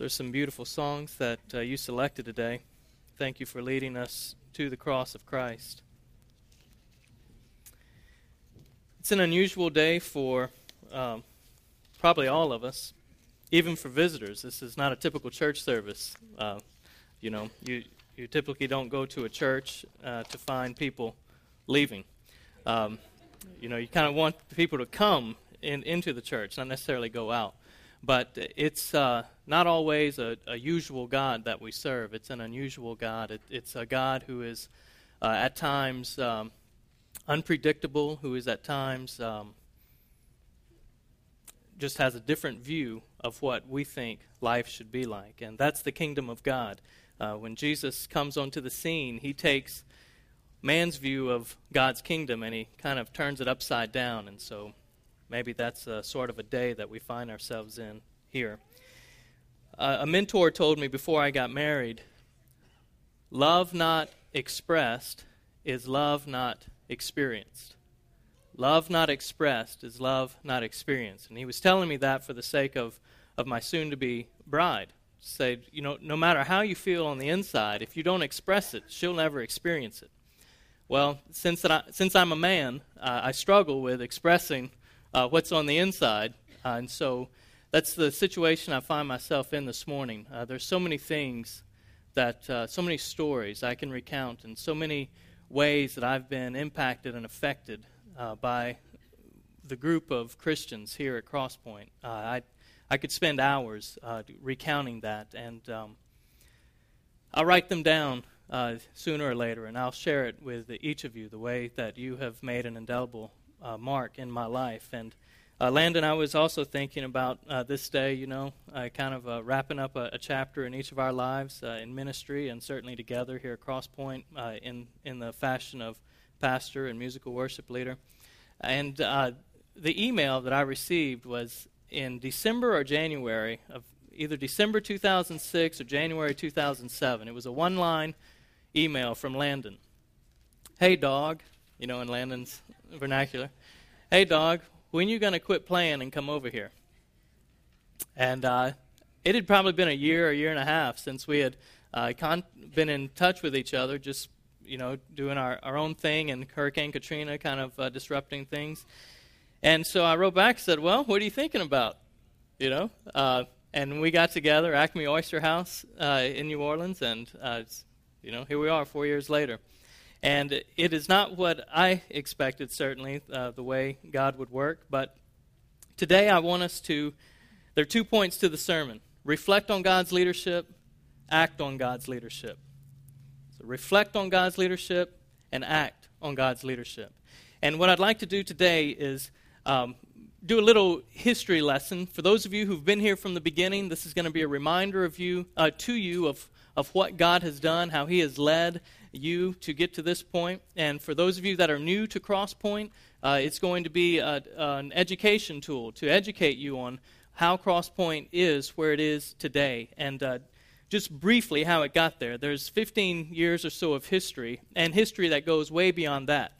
So there's some beautiful songs that uh, you selected today. Thank you for leading us to the cross of Christ. It's an unusual day for um, probably all of us, even for visitors. This is not a typical church service. Uh, you know, you you typically don't go to a church uh, to find people leaving. Um, you know, you kind of want people to come in, into the church, not necessarily go out. But it's uh, not always a, a, usual God that we serve. It's an unusual God. It, it's a God who is uh, at times um, unpredictable, who is at times um, just has a different view of what we think life should be like. And that's the kingdom of God. Uh, when Jesus comes onto the scene, he takes man's view of God's kingdom and he kind of turns it upside down. And so maybe that's a sort of a day that we find ourselves in here. Uh, a mentor told me before I got married love not expressed is love not experienced. Love not expressed is love not experienced. And he was telling me that for the sake of, of my soon to be bride. Say, you know, no matter how you feel on the inside, if you don't express it, she'll never experience it. Well, since, I, since I'm a man, uh, I struggle with expressing uh, what's on the inside. Uh, and so that's the situation I find myself in this morning. Uh, there's so many things that, uh, so many stories I can recount, and so many ways that I've been impacted and affected uh, by the group of Christians here at Crosspoint. Uh, I, I could spend hours recounting that, and um, I'll write them down uh, sooner or later, and I'll share it with each of you the way that you have made an indelible uh, mark in my life. And uh, Landon, I was also thinking about uh, this day, you know, kind of uh, wrapping up a, a, chapter in each of our lives uh, in ministry and certainly together here at Crosspoint uh, in, in the fashion of pastor and musical worship leader. And the email that I received was in December or January of either December 2006 or January 2007. It was a one line email from Landon. Hey, dog, you know, in Landon's vernacular. Hey, dog, when you going to quit playing and come over here? And uh, it had probably been a year, or a year and a half since we had uh, con- been in touch with each other, just you know, doing our, our own thing, and Hurricane Katrina kind of uh, disrupting things. And so I wrote back and said, "Well, what are you thinking about?" You know, uh, and we got together, Acme Oyster House uh, in New Orleans, and uh, you know, here we are, four years later. And it is not what I expected, certainly, uh, the way God would work. But today I want us to, there are two points to the sermon reflect on God's leadership, act on God's leadership. So reflect on God's leadership and act on God's leadership. And what I'd like to do today is um, do a little history lesson. For those of you who've been here from the beginning, this is going to be a reminder of you, uh, to you of, of what God has done, how He has led, you to get to this point. And for those of you that are new to Crosspoint, uh, it's going to be a, an education tool to educate you on how Crosspoint is where it is today. And uh, just briefly, how it got there. There's 15 years or so of history, and history that goes way beyond that.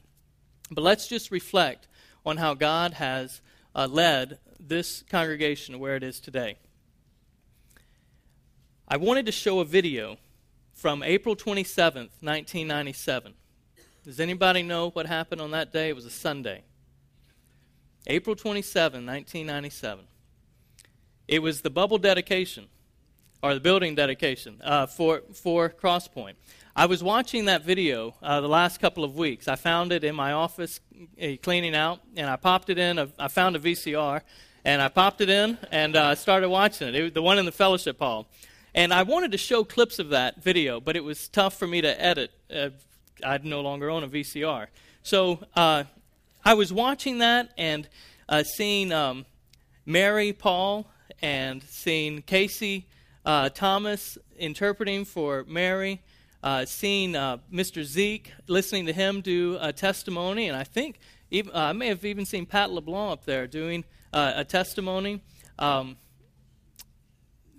But let's just reflect on how God has uh, led this congregation where it is today. I wanted to show a video from April 27th, 1997. Does anybody know what happened on that day? It was a Sunday. April 27, 1997. It was the bubble dedication, or the building dedication, uh, for, for Crosspoint. I was watching that video uh, the last couple of weeks. I found it in my office uh, cleaning out, and I popped it in. A, I found a VCR, and I popped it in and uh, started watching it. it the one in the fellowship hall. And I wanted to show clips of that video, but it was tough for me to edit. Uh, I no longer own a VCR. So uh, I was watching that and uh, seeing um, Mary Paul and seeing Casey uh, Thomas interpreting for Mary, uh, seeing uh, Mr. Zeke, listening to him do a testimony, and I think even, I may have even seen Pat LeBlanc up there doing a testimony. Um,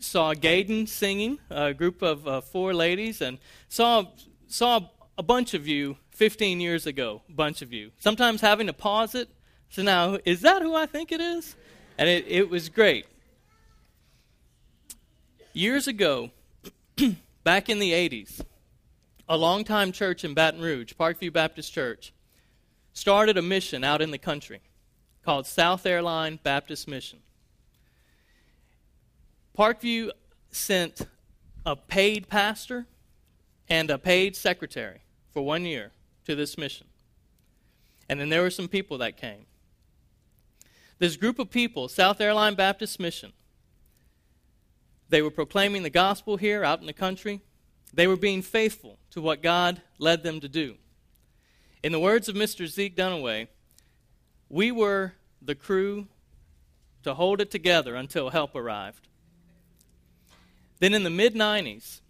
saw Gaden singing, a group of uh, four ladies, and saw saw a bunch of you 15 years ago. A bunch of you. Sometimes having to pause it. So now, is that who I think it is? And it, it was great. Years ago, back in the 80s, a longtime church in Baton Rouge, Parkview Baptist Church, started a mission out in the country called South Airline Baptist Mission. Parkview sent a paid pastor and a paid secretary for one year to this mission. And then there were some people that came. This group of people, South Airline Baptist Mission, they were proclaiming the gospel here out in the country. They were being faithful to what God led them to do. In the words of Mr. Zeke Dunaway, we were the crew to hold it together until help arrived. Then in the mid 90s,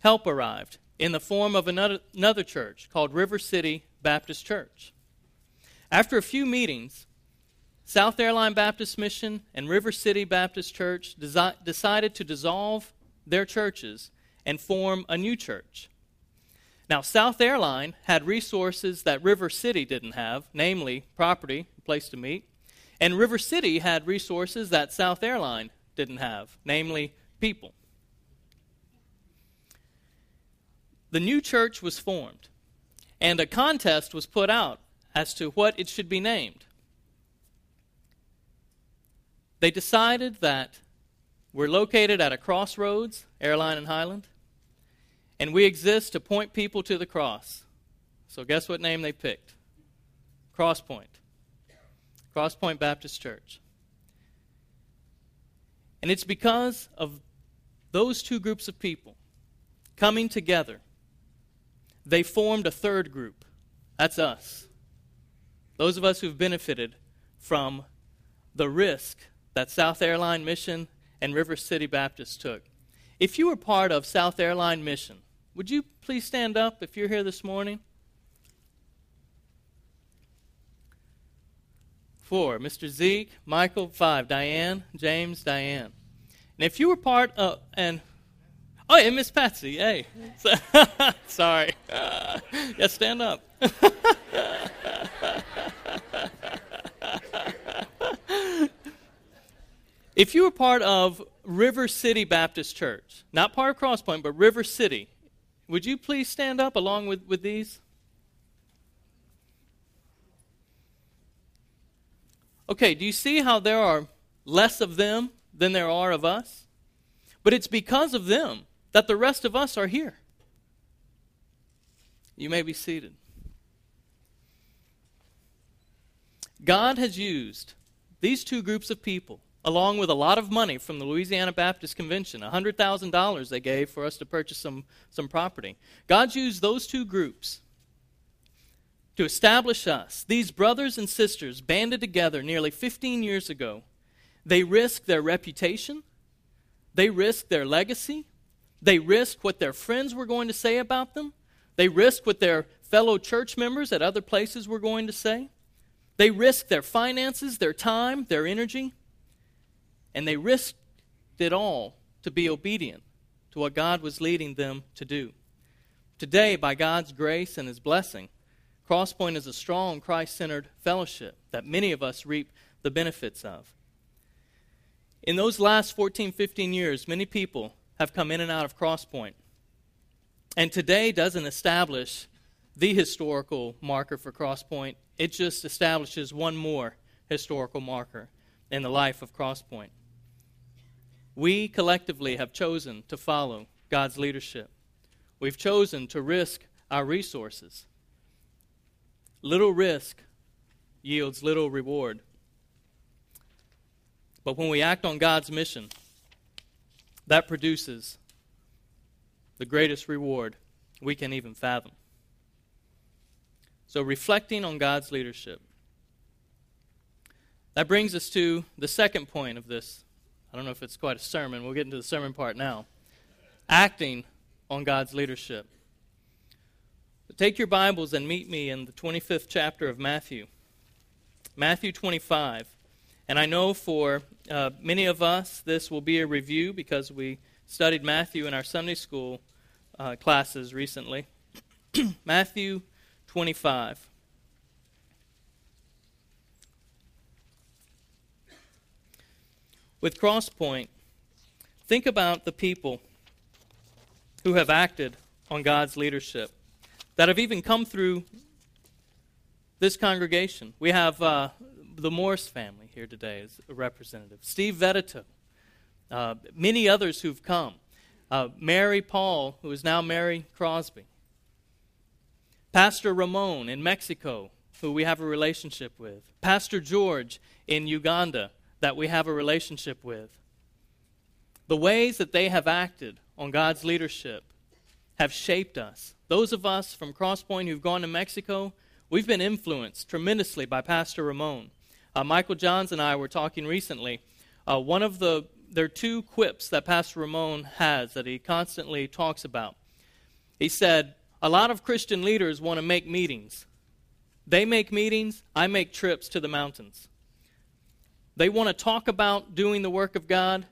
help arrived in the form of another, another church called River City Baptist Church. After a few meetings, South Airline Baptist Mission and River City Baptist Church desi- decided to dissolve their churches and form a new church. Now, South Airline had resources that River City didn't have, namely property, a place to meet, and River City had resources that South Airline didn't have, namely people. The new church was formed, and a contest was put out as to what it should be named. They decided that we're located at a crossroads, Airline and Highland, and we exist to point people to the cross. So, guess what name they picked? Crosspoint. Crosspoint Baptist Church. And it's because of those two groups of people coming together, they formed a third group. That's us. Those of us who've benefited from the risk that South Airline Mission and River City Baptist took. If you were part of South Airline Mission, would you please stand up if you're here this morning? Four, Mr. Zeke, Michael, five, Diane, James, Diane. And if you were part of, and, oh, yeah, Miss Patsy, hey. Sorry. Uh, yeah, stand up. if you were part of River City Baptist Church, not part of Crosspoint, but River City, would you please stand up along with, with these? Okay, do you see how there are less of them than there are of us? But it's because of them that the rest of us are here. You may be seated. God has used these two groups of people along with a lot of money from the Louisiana Baptist Convention, $100,000 they gave for us to purchase some, some property. God used those two groups to establish us. These brothers and sisters banded together nearly 15 years ago. They risked their reputation, they risked their legacy, they risked what their friends were going to say about them, they risked what their fellow church members at other places were going to say. They risked their finances, their time, their energy and they risked it all to be obedient to what God was leading them to do. Today, by God's grace and His blessing, Crosspoint is a strong Christ centered fellowship that many of us reap the benefits of. In those last 14, 15 years, many people have come in and out of Crosspoint. And today doesn't establish the historical marker for Crosspoint, it just establishes one more historical marker in the life of Crosspoint we collectively have chosen to follow God's leadership. We've chosen to risk our resources. Little risk yields little reward. But when we act on God's mission, that produces the greatest reward we can even fathom. So, reflecting on God's leadership. That brings us to the second point of this I don't know if it's quite a sermon. We'll get into the sermon part now. Acting on God's leadership. But take your Bibles and meet me in the 25th chapter of Matthew. Matthew 25. And I know for uh, many of us this will be a review because we studied Matthew in our Sunday school uh, classes recently. Matthew 25. With Crosspoint, think about the people who have acted on God's leadership, that have even come through this congregation. We have uh, the Morris family here today as a representative, Steve Vedito, uh, many others who've come, uh, Mary Paul, who is now Mary Crosby, Pastor Ramon in Mexico, who we have a relationship with, Pastor George in Uganda, that we have a relationship with. The ways that they have acted on God's leadership have shaped us. Those of us from Crosspoint who've gone to Mexico, we've been influenced tremendously by Pastor Ramon. Uh, Michael Johns and I were talking recently. Uh, one of the there are two quips that Pastor Ramon has that he constantly talks about. He said, "A lot of Christian leaders want to make meetings. They make meetings. I make trips to the mountains. They want to talk about doing the work of God.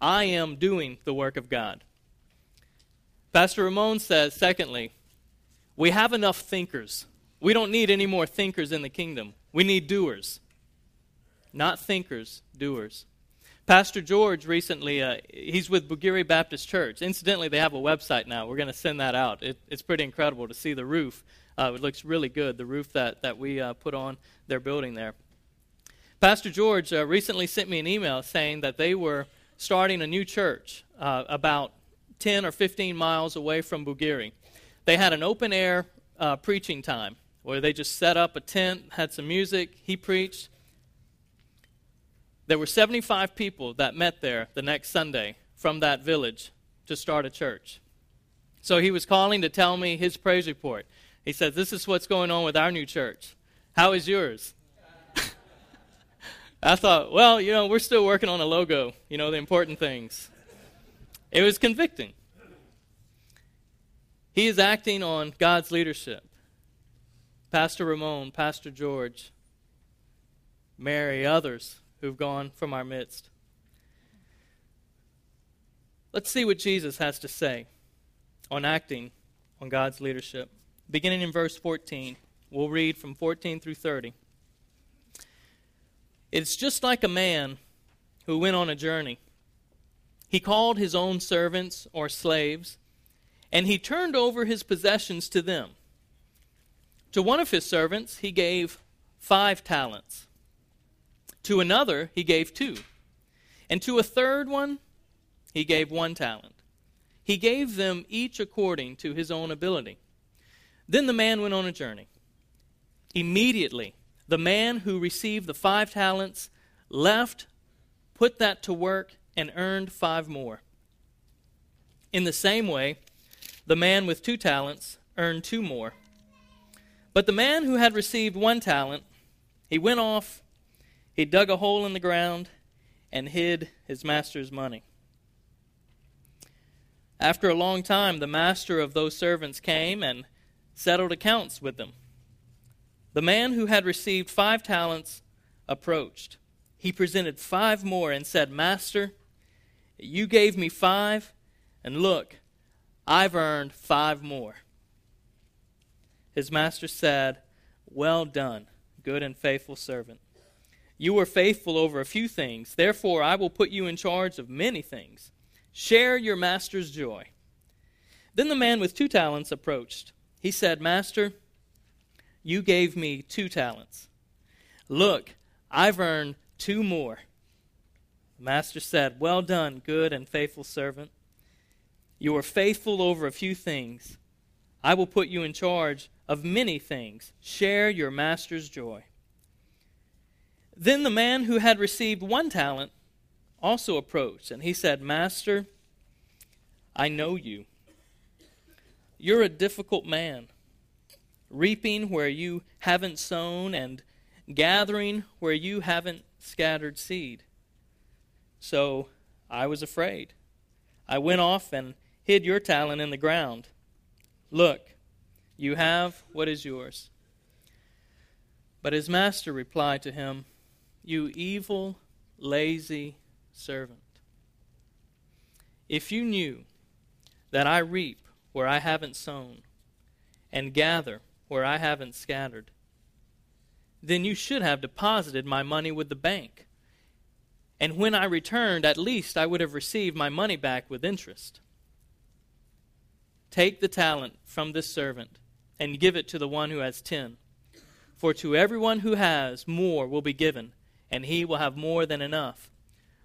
I am doing the work of God." Pastor Ramon says, secondly, we have enough thinkers. We don't need any more thinkers in the kingdom. We need doers. Not thinkers, doers. Pastor George recently, uh, he's with Bugiri Baptist Church. Incidentally, they have a website now. We're going to send that out. It, it's pretty incredible to see the roof. Uh, it looks really good, the roof that, that we uh, put on their building there. Pastor George uh, recently sent me an email saying that they were starting a new church uh, about 10 or 15 miles away from Bugiri. They had an open air uh, preaching time where they just set up a tent, had some music, he preached. There were 75 people that met there the next Sunday from that village to start a church. So he was calling to tell me his praise report. He said, This is what's going on with our new church. How is yours? I thought, well, you know, we're still working on a logo, you know, the important things. It was convicting. He is acting on God's leadership. Pastor Ramon, Pastor George, Mary, others who've gone from our midst. Let's see what Jesus has to say on acting on God's leadership. Beginning in verse 14, we'll read from 14 through 30. It's just like a man who went on a journey he called his own servants or slaves, and he turned over his possessions to them. To one of his servants he gave five talents. To another he gave two. And to a third one he gave one talent. He gave them each according to his own ability. Then the man went on a journey. Immediately, the man who received the five talents left, put that to work, and earned five more. In the same way, the man with two talents earned two more. But the man who had received one talent, he went off, he dug a hole in the ground, and hid his master's money. After a long time, the master of those servants came and settled accounts with them. The man who had received five talents approached. He presented five more and said, Master, you gave me five, and look, I've earned five more. His master said, Well done, good and faithful servant. You were faithful over a few things, therefore I will put you in charge of many things. Share your master's joy. Then the man with two talents approached. He said, Master, you gave me two talents. Look, I've earned two more. The master said, Well done, good and faithful servant. You were faithful over a few things. I will put you in charge of many things. Share your master's joy. Then the man who had received one talent also approached, and he said, Master, I know you. You're a difficult man, reaping where you haven't sown and gathering where you haven't scattered seed. So I was afraid. I went off and hid your talent in the ground. Look, you have what is yours. But his master replied to him, You evil, lazy servant. If you knew that I reap where I haven't sown and gather where I haven't scattered, then you should have deposited my money with the bank and when I returned, at least I would have received my money back with interest. Take the talent from this servant and give it to the one who has ten. For to everyone who has, more will be given, and he will have more than enough.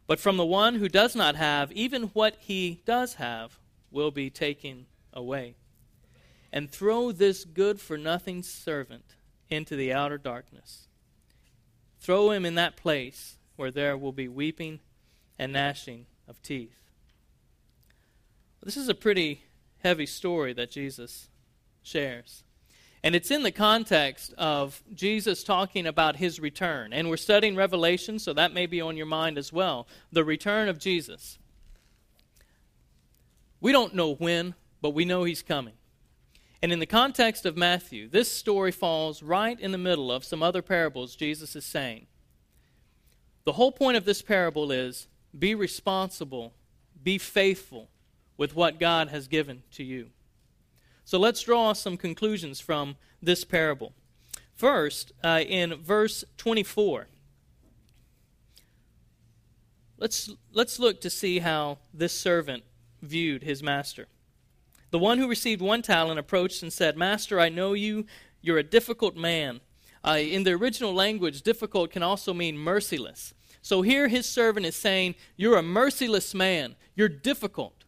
But from the one who does not have, even what he does have will be taken away. And throw this good for nothing servant into the outer darkness. Throw him in that place where there will be weeping and gnashing of teeth. This is a pretty heavy story that Jesus shares. And it's in the context of Jesus talking about his return. And we're studying Revelation, so that may be on your mind as well. The return of Jesus. We don't know when, but we know he's coming. And in the context of Matthew, this story falls right in the middle of some other parables Jesus is saying. The whole point of this parable is be responsible, be faithful with what God has given to you. So let's draw some conclusions from this parable. First, uh, in verse 24, let's, let's look to see how this servant viewed his master. The one who received one talent approached and said, Master, I know you. You're a difficult man. Uh, in the original language, difficult can also mean merciless. So here his servant is saying, You're a merciless man. You're difficult.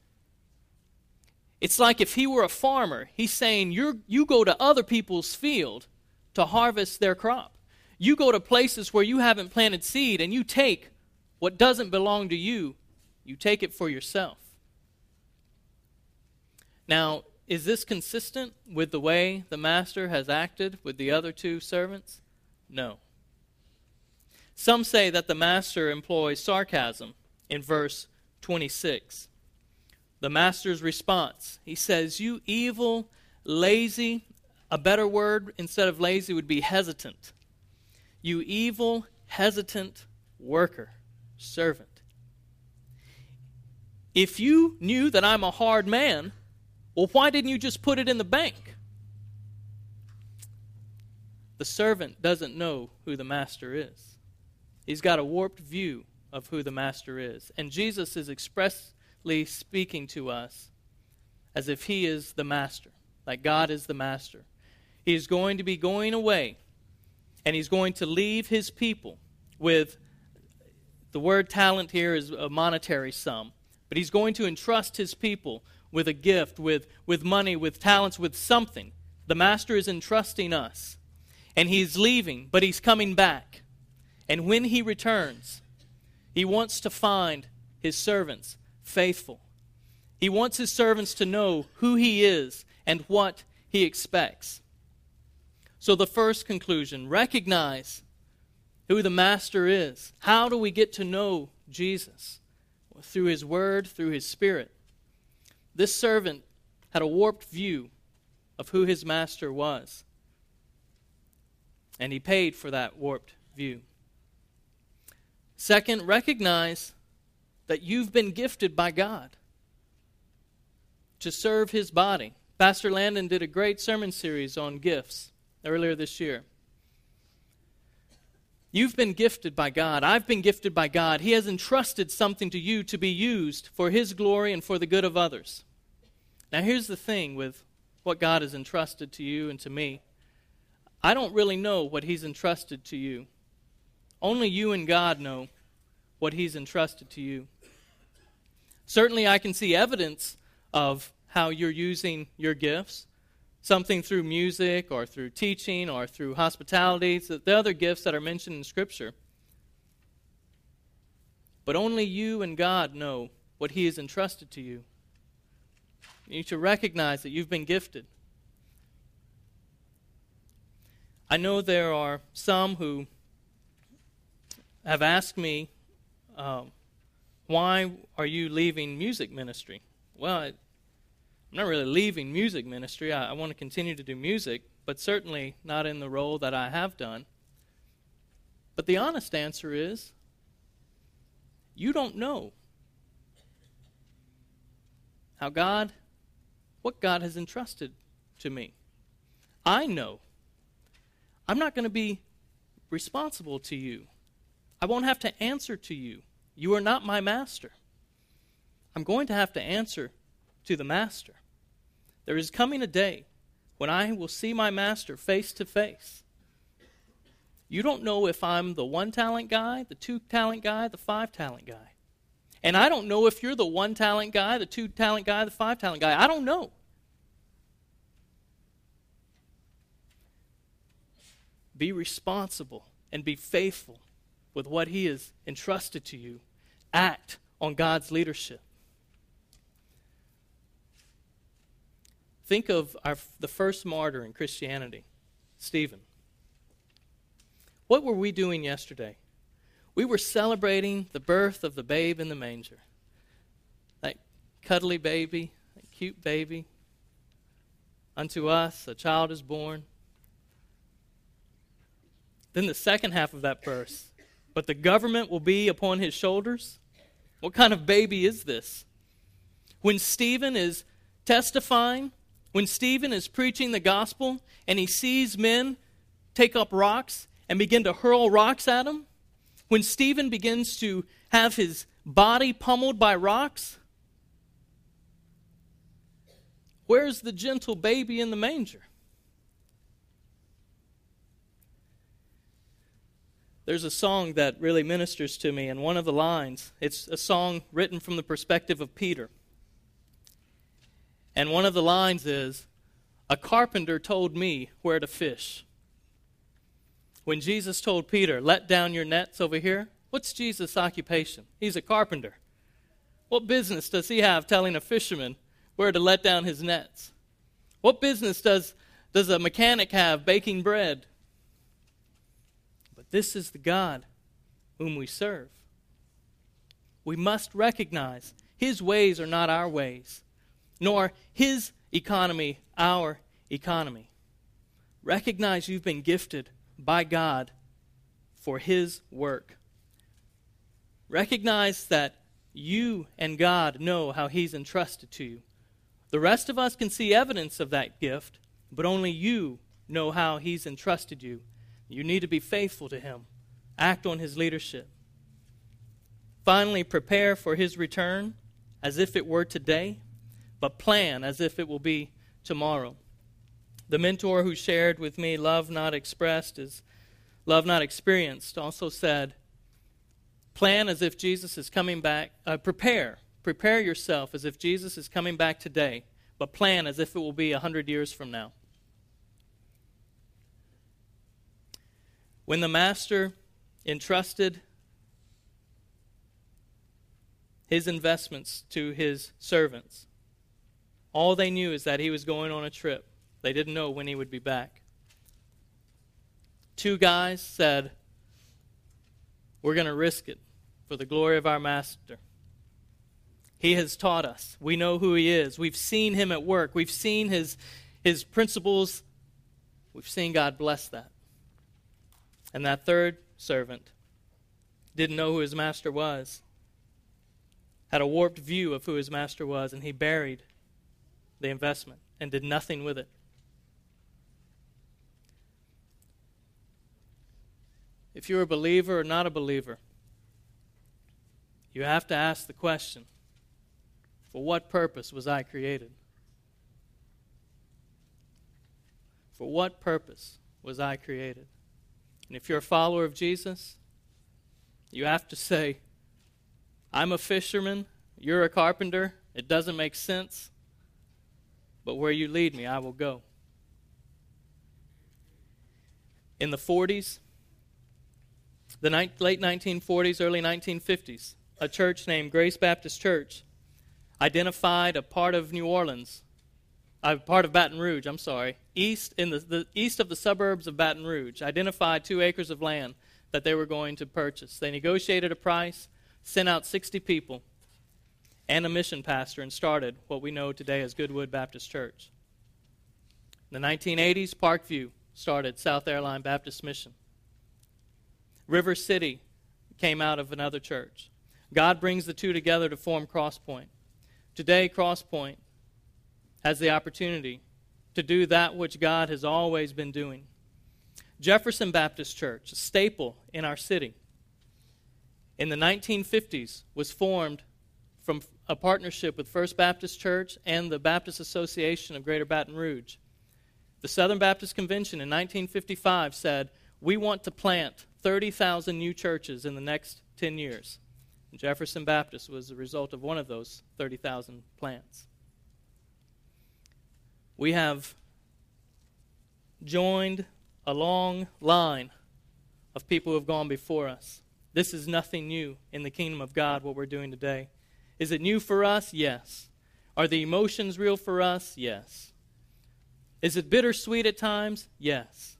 It's like if he were a farmer, he's saying, you you go to other people's field to harvest their crop. You go to places where you haven't planted seed and you take what doesn't belong to you, you take it for yourself. Now, is this consistent with the way the master has acted with the other two servants? No. Some say that the master employs sarcasm in verse 26 the master's response. He says, You evil, lazy, a better word instead of lazy would be hesitant. You evil, hesitant worker, servant. If you knew that I'm a hard man, well, why didn't you just put it in the bank? The servant doesn't know who the master is. He's got a warped view of who the master is. And Jesus is express, speaking to us as if He is the master, like God is the master. He is going to be going away, and He's going to leave His people with the word talent here is a monetary sum, but He's going to entrust His people with a gift, with, with money, with talents, with something. The master is entrusting us, and He's leaving, but He's coming back. And when He returns, He wants to find His servants faithful. He wants his servants to know who he is and what he expects. So, the first conclusion recognize who the Master is. How do we get to know Jesus? Through his word, through his spirit. This servant had a warped view of who his master was, and he paid for that warped view. Second, recognize that you've been gifted by God to serve His body. Pastor Landon did a great sermon series on gifts earlier this year. You've been gifted by God. I've been gifted by God. He has entrusted something to you to be used for His glory and for the good of others. Now, here's the thing with what God has entrusted to you and to me I don't really know what He's entrusted to you. Only you and God know what He's entrusted to you. Certainly, I can see evidence of how you're using your gifts. Something through music or through teaching or through hospitality, the other gifts that are mentioned in Scripture. But only you and God know what He has entrusted to you. You need to recognize that you've been gifted. I know there are some who have asked me, um, why are you leaving music ministry? Well, I, am not really leaving music ministry. I, I want to continue to do music, but certainly not in the role that I have done. But the honest answer is you don't know how God, what God has entrusted to me. I know. I'm not going to be responsible to you. I won't have to answer to you You are not my master. I'm going to have to answer to the master. There is coming a day when I will see my master face to face. You don't know if I'm the one talent guy, the two talent guy, the five talent guy. And I don't know if you're the one talent guy, the two talent guy, the five talent guy. I don't know. Be responsible and be faithful with what He has entrusted to you. Act on God's leadership. Think of our, the first martyr in Christianity, Stephen. What were we doing yesterday? We were celebrating the birth of the babe in the manger. That cuddly baby, that cute baby. Unto us a child is born. Then the second half of that verse. But the government will be upon his shoulders. What kind of baby is this? When Stephen is testifying, when Stephen is preaching the gospel, and he sees men take up rocks and begin to hurl rocks at him, when Stephen begins to have his body pummeled by rocks, where's the gentle baby in the manger? There's a song that really ministers to me, and one of the lines, it's a song written from the perspective of Peter. And one of the lines is, A carpenter told me where to fish. When Jesus told Peter, Let down your nets over here, what's Jesus' occupation? He's a carpenter. What business does he have telling a fisherman where to let down his nets? What business does, does a mechanic have baking bread? But this is the God whom we serve. We must recognize his ways are not our ways, nor his economy our economy. Recognize you've been gifted by God for His work. Recognize that you and God know how He's entrusted to you. The rest of us can see evidence of that gift, but only you know how He's entrusted you. You need to be faithful to Him, act on His leadership. Finally, prepare for His return as if it were today, but plan as if it will be tomorrow. The mentor who shared with me love not expressed is love not experienced also said, plan as if Jesus is coming back, uh, prepare. Prepare yourself as if Jesus is coming back today, but plan as if it will be a hundred years from now. When the master entrusted his investments to his servants, all they knew is that he was going on a trip. They didn't know when he would be back. Two guys said, We're going to risk it for the glory of our master. He has taught us. We know who he is. We've seen him at work. We've seen his, his principles. We've seen God bless that. And that third servant didn't know who his master was, had a warped view of who his master was, and he buried the investment and did nothing with it. if you're a believer or not a believer, you have to ask the question for what purpose was I created? For what purpose was I created? And if you're a follower of Jesus, you have to say, I'm a fisherman, you're a carpenter, it doesn't make sense, but where you lead me, I will go. In the 40s, the ni- late 1940s, early 1950s, a church named Grace Baptist Church identified a part of New Orleans, a part of Baton Rouge, I'm sorry, east in the, the east of the suburbs of Baton Rouge, identified two acres of land that they were going to purchase. They negotiated a price, sent out 60 people and a mission pastor, and started what we know today as Goodwood Baptist Church. In the 1980s, Parkview started South Airline Baptist Mission. River City came out of another church. God brings the two together to form Crosspoint. Today, Crosspoint has the opportunity to do that which God has always been doing. Jefferson Baptist Church, a staple in our city, in the 1950s was formed from a partnership with First Baptist Church and the Baptist Association of Greater Baton Rouge. The Southern Baptist Convention in 1955 said, We want to plant 30,000 new churches in the next 10 years. And Jefferson Baptist was the result of one of those 30,000 plants. We have joined a long line of people who have gone before us. This is nothing new in the kingdom of God, what we're doing today. Is it new for us? Yes. Are the emotions real for us? Yes. Is it bittersweet at times? Yes.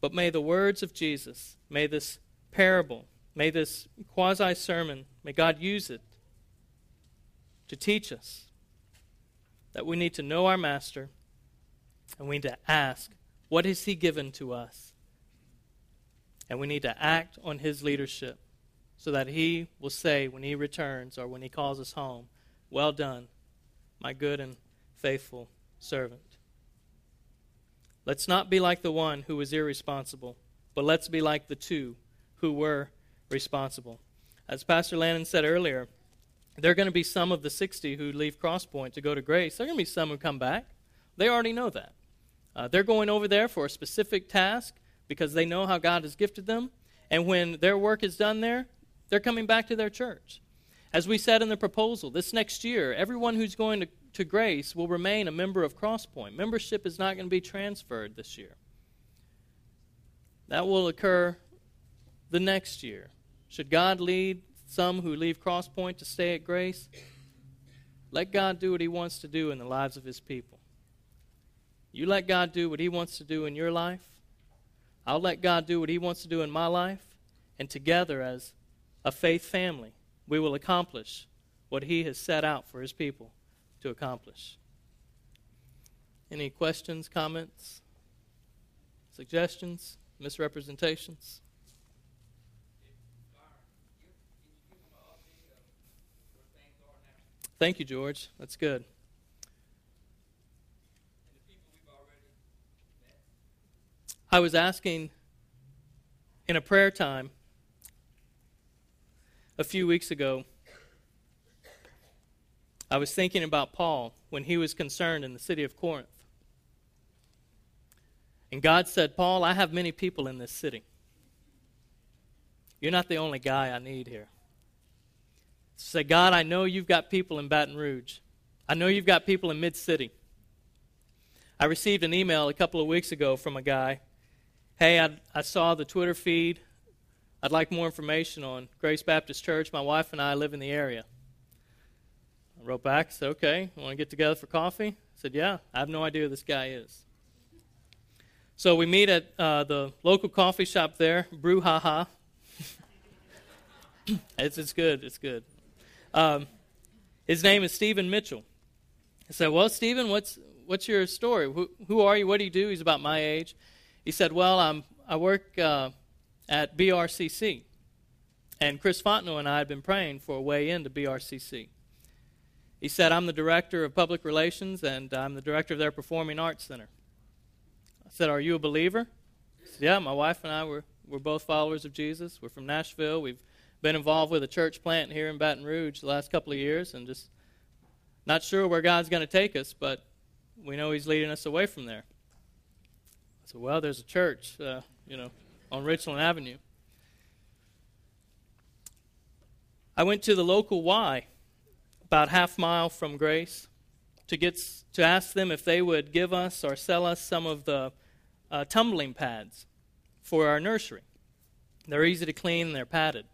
But may the words of Jesus, may this parable, may this quasi sermon, may God use it to teach us that we need to know our Master and we need to ask, what has He given to us? And we need to act on His leadership so that He will say when He returns or when He calls us home, Well done, my good and faithful servant. Let's not be like the one who was irresponsible, but let's be like the two who were responsible. As Pastor Landon said earlier, there are going to be some of the 60 who leave Crosspoint to go to Grace. There are going to be some who come back. They already know that. Uh, they're going over there for a specific task because they know how God has gifted them. And when their work is done there, they're coming back to their church. As we said in the proposal, this next year, everyone who's going to, to Grace will remain a member of Crosspoint. Membership is not going to be transferred this year. That will occur the next year. Should God lead some who leave Crosspoint to stay at Grace, let God do what He wants to do in the lives of His people. You let God do what He wants to do in your life. I'll let God do what He wants to do in my life. And together, as a faith family, we will accomplish what He has set out for His people to accomplish. Any questions, comments, suggestions, misrepresentations? Thank you, George. That's good. I was asking in a prayer time a few weeks ago, I was thinking about Paul when he was concerned in the city of Corinth. And God said, Paul, I have many people in this city. You're not the only guy I need here. Say, God, I know you've got people in Baton Rouge. I know you've got people in Mid City. I received an email a couple of weeks ago from a guy. Hey, I, I saw the Twitter feed. I'd like more information on Grace Baptist Church. My wife and I live in the area. I wrote back, said, okay, want to get together for coffee? I said, yeah, I have no idea who this guy is. So we meet at uh, the local coffee shop there, Brew it's, it's good, it's good. Um, his name is Stephen Mitchell. I said, Well, Stephen, what's, what's your story? Who, who are you? What do you do? He's about my age. He said, Well, I'm, I work uh, at BRCC. And Chris Fontenot and I had been praying for a way into BRCC. He said, I'm the director of public relations and I'm the director of their performing arts center. I said, Are you a believer? He said, yeah, my wife and I were, we're both followers of Jesus. We're from Nashville. We've been involved with a church plant here in Baton Rouge the last couple of years and just not sure where God's going to take us, but we know He's leading us away from there. I said, Well, there's a church, uh, you know, on Richland Avenue. I went to the local Y, about half mile from Grace, to get to ask them if they would give us or sell us some of the uh, tumbling pads for our nursery. They're easy to clean, they're padded.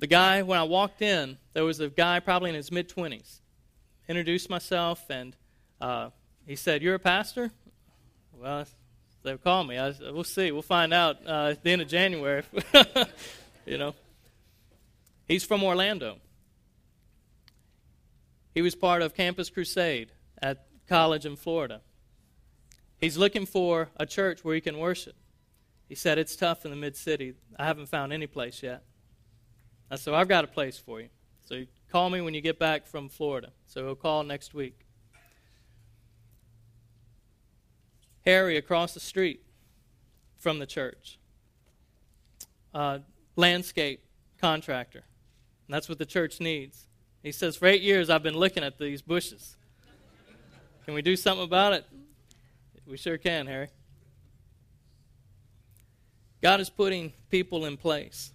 The guy, when I walked in, there was a guy probably in his mid 20s. Introduced myself, and uh, he said, You're a pastor? Well, they called me. I We'll see. We'll find out uh, at the end of January. you know. He's from Orlando. He was part of Campus Crusade at college in Florida. He's looking for a church where he can worship. He said, It's tough in the mid city. I haven't found any place yet. I said, I've got a place for you. So call me when you get back from Florida. So he'll call next week. Harry across the street from the church. uh, landscape contractor. And that's what the church needs. He says, For eight years, I've been looking at these bushes. Can we do something about it? We sure can, Harry. God is putting people in place,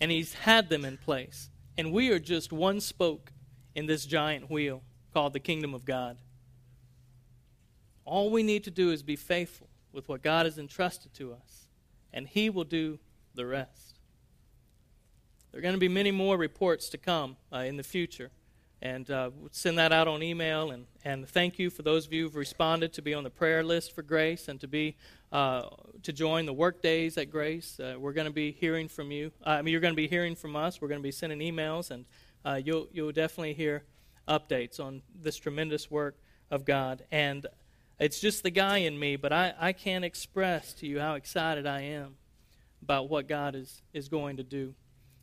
and He's had them in place. And we are just one spoke in this giant wheel called the kingdom of God. All we need to do is be faithful with what God has entrusted to us, and He will do the rest. There are going to be many more reports to come uh, in the future. And uh, send that out on email. And, and thank you for those of you who've responded to be on the prayer list for Grace and to be uh, to join the work days at Grace. Uh, we're going to be hearing from you. I mean, you're going to be hearing from us. We're going to be sending emails, and uh, you'll you'll definitely hear updates on this tremendous work of God. And it's just the guy in me, but I, I can't express to you how excited I am about what God is, is going to do.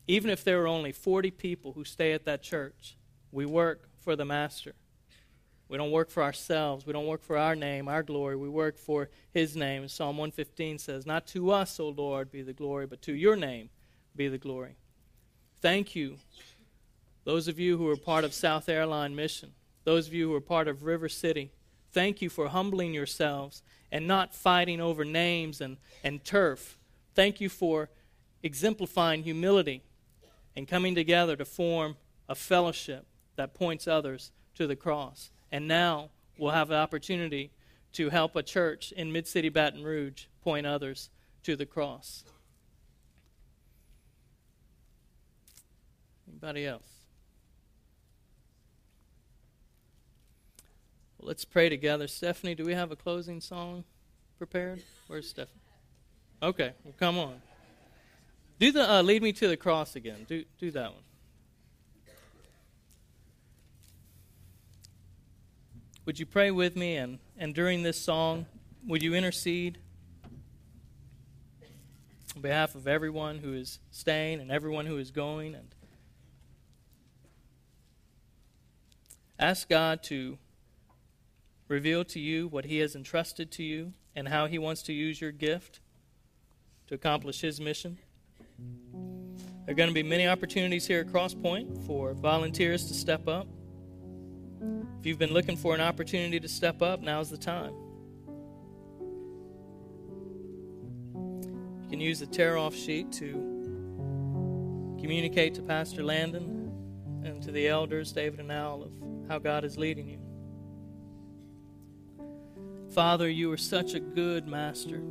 Even if there are only 40 people who stay at that church, we work for the Master. We don't work for ourselves. We don't work for our name, our glory. We work for His name. Psalm 115 says, Not to us, O Lord, be the glory, but to your name be the glory. Thank you, those of you who are part of South Airline Mission, those of you who are part of River City. Thank you for humbling yourselves and not fighting over names and, and turf. Thank you for exemplifying humility and coming together to form a fellowship that points others to the cross. And now we'll have an opportunity to help a church in Mid City Baton Rouge point others to the cross. Anybody else? Well, let's pray together. Stephanie, do we have a closing song prepared? Where's Stephanie? Okay, well, come on. Do the uh, lead me to the cross again. Do do that one. Would you pray with me and, and during this song, would you intercede on behalf of everyone who is staying and everyone who is going and ask God to reveal to you what he has entrusted to you and how he wants to use your gift to accomplish his mission. There are going to be many opportunities here at Crosspoint for volunteers to step up. If you've been looking for an opportunity to step up, now's the time. You can use the tear off sheet to communicate to Pastor Landon and to the elders, David and Al, of how God is leading you. Father, you are such a good master.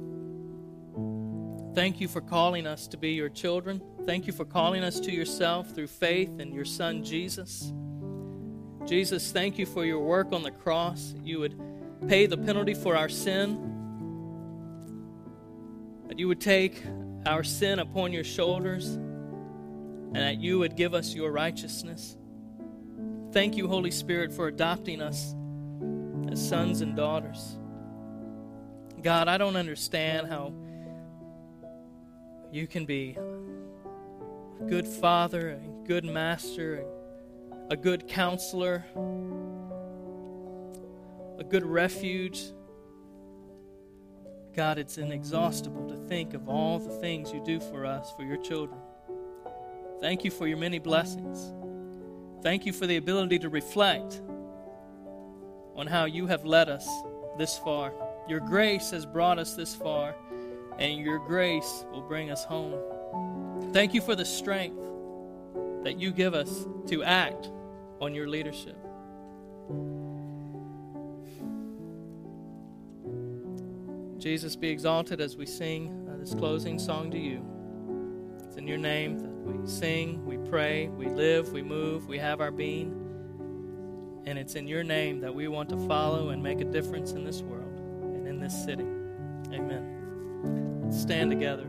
Thank you for calling us to be your children. Thank you for calling us to yourself through faith in your Son, Jesus. Jesus, thank you for your work on the cross. You would pay the penalty for our sin, that you would take our sin upon your shoulders, and that you would give us your righteousness. Thank you, Holy Spirit, for adopting us as sons and daughters. God, I don't understand how you can be a good father, a good master, a good counselor, a good refuge. God, it's inexhaustible to think of all the things you do for us, for your children. Thank you for your many blessings. Thank you for the ability to reflect on how you have led us this far. Your grace has brought us this far, and your grace will bring us home. Thank you for the strength that you give us to act on your leadership. Jesus, be exalted as we sing uh, this closing song to you. It's in your name that we sing, we pray, we live, we move, we have our being. And it's in your name that we want to follow and make a difference in this world and in this city. Amen. Stand together.